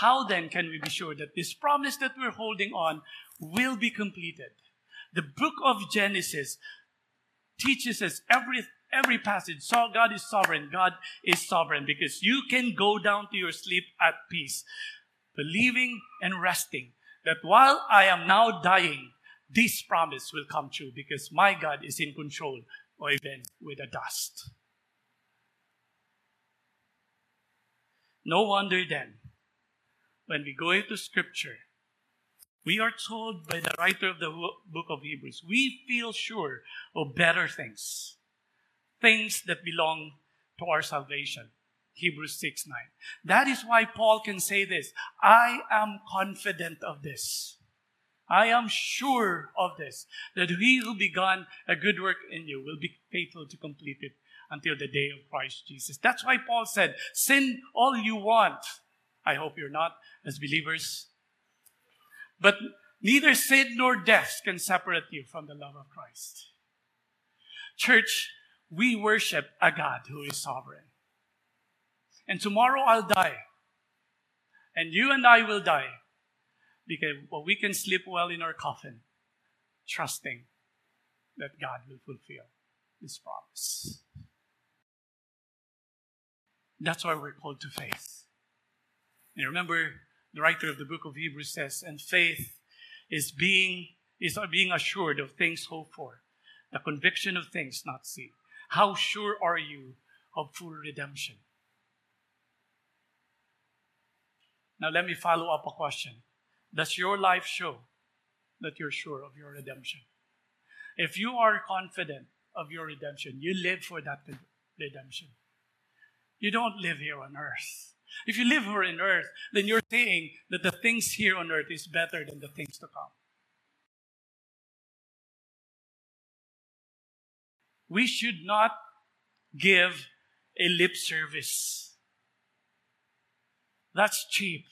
How then can we be sure that this promise that we're holding on will be completed? The book of Genesis teaches us every, every passage. So God is sovereign. God is sovereign because you can go down to your sleep at peace, believing and resting that while I am now dying, this promise will come true because my God is in control, or even with the dust. No wonder then, when we go into scripture, we are told by the writer of the book of Hebrews, we feel sure of better things things that belong to our salvation. Hebrews 6 9. That is why Paul can say this I am confident of this. I am sure of this, that he who began a good work in you will be faithful to complete it until the day of Christ Jesus. That's why Paul said, Sin all you want. I hope you're not as believers. But neither sin nor death can separate you from the love of Christ. Church, we worship a God who is sovereign. And tomorrow I'll die. And you and I will die. Because well, we can sleep well in our coffin, trusting that God will fulfill His promise. That's why we're called to faith. And remember, the writer of the book of Hebrews says, and faith is being is being assured of things hoped for, the conviction of things not seen. How sure are you of full redemption? Now, let me follow up a question. Does your life show that you're sure of your redemption? If you are confident of your redemption, you live for that redemption. You don't live here on earth. If you live here on earth, then you're saying that the things here on earth is better than the things to come. We should not give a lip service. That's cheap.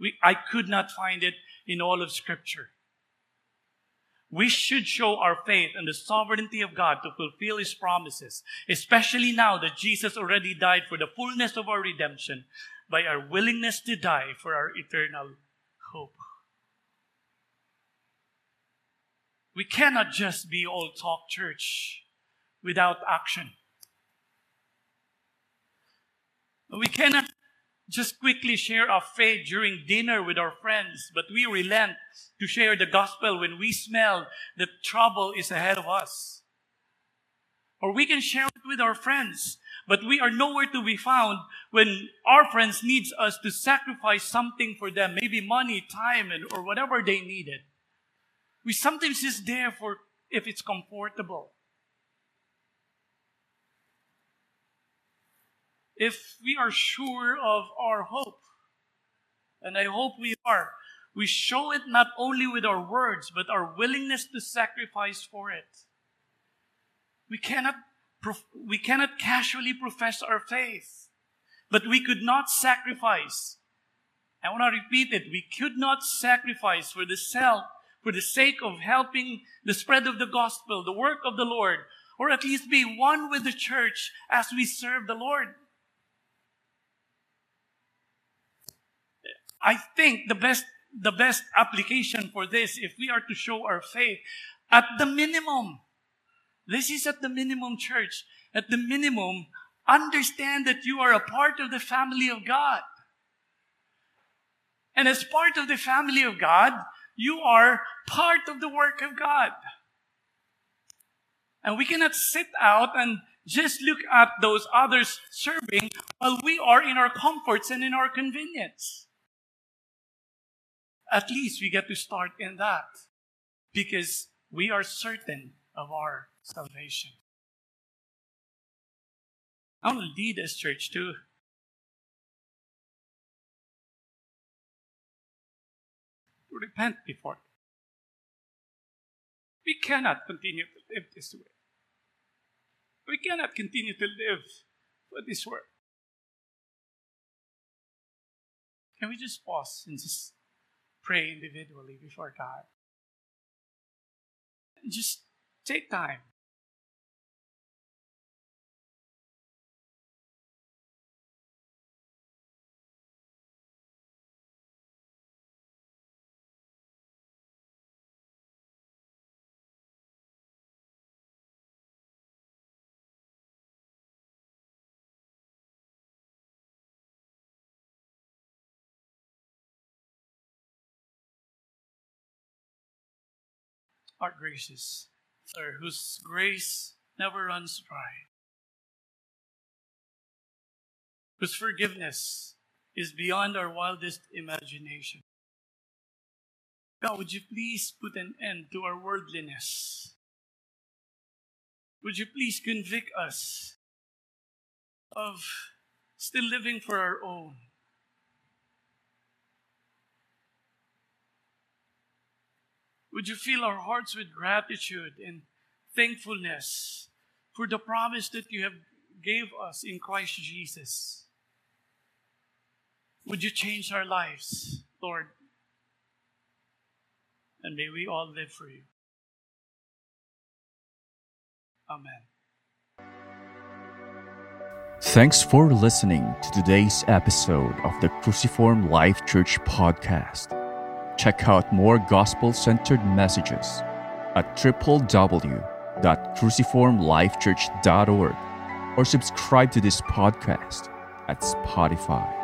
We, I could not find it in all of Scripture. We should show our faith in the sovereignty of God to fulfill His promises, especially now that Jesus already died for the fullness of our redemption by our willingness to die for our eternal hope. We cannot just be all talk church without action. We cannot just quickly share our faith during dinner with our friends, but we relent to share the gospel when we smell that trouble is ahead of us. Or we can share it with our friends, but we are nowhere to be found when our friends needs us to sacrifice something for them, maybe money, time, and, or whatever they needed. We sometimes just there for if it's comfortable. If we are sure of our hope, and I hope we are, we show it not only with our words, but our willingness to sacrifice for it. We cannot, we cannot casually profess our faith, but we could not sacrifice. I want to repeat it. We could not sacrifice for the self, for the sake of helping the spread of the gospel, the work of the Lord, or at least be one with the church as we serve the Lord. I think the best, the best application for this, if we are to show our faith, at the minimum, this is at the minimum, church. At the minimum, understand that you are a part of the family of God. And as part of the family of God, you are part of the work of God. And we cannot sit out and just look at those others serving while we are in our comforts and in our convenience at least we get to start in that because we are certain of our salvation. I want to lead this church to repent before. We cannot continue to live this way. We cannot continue to live for this world. Can we just pause and just pray individually before God. Just take time. Our gracious, Father, whose grace never runs dry, whose forgiveness is beyond our wildest imagination. God, would you please put an end to our worldliness? Would you please convict us of still living for our own? Would you fill our hearts with gratitude and thankfulness for the promise that you have gave us in Christ Jesus? Would you change our lives, Lord? And may we all live for you. Amen. Thanks for listening to today's episode of the Cruciform Life Church podcast. Check out more gospel centered messages at www.cruciformlifechurch.org or subscribe to this podcast at Spotify.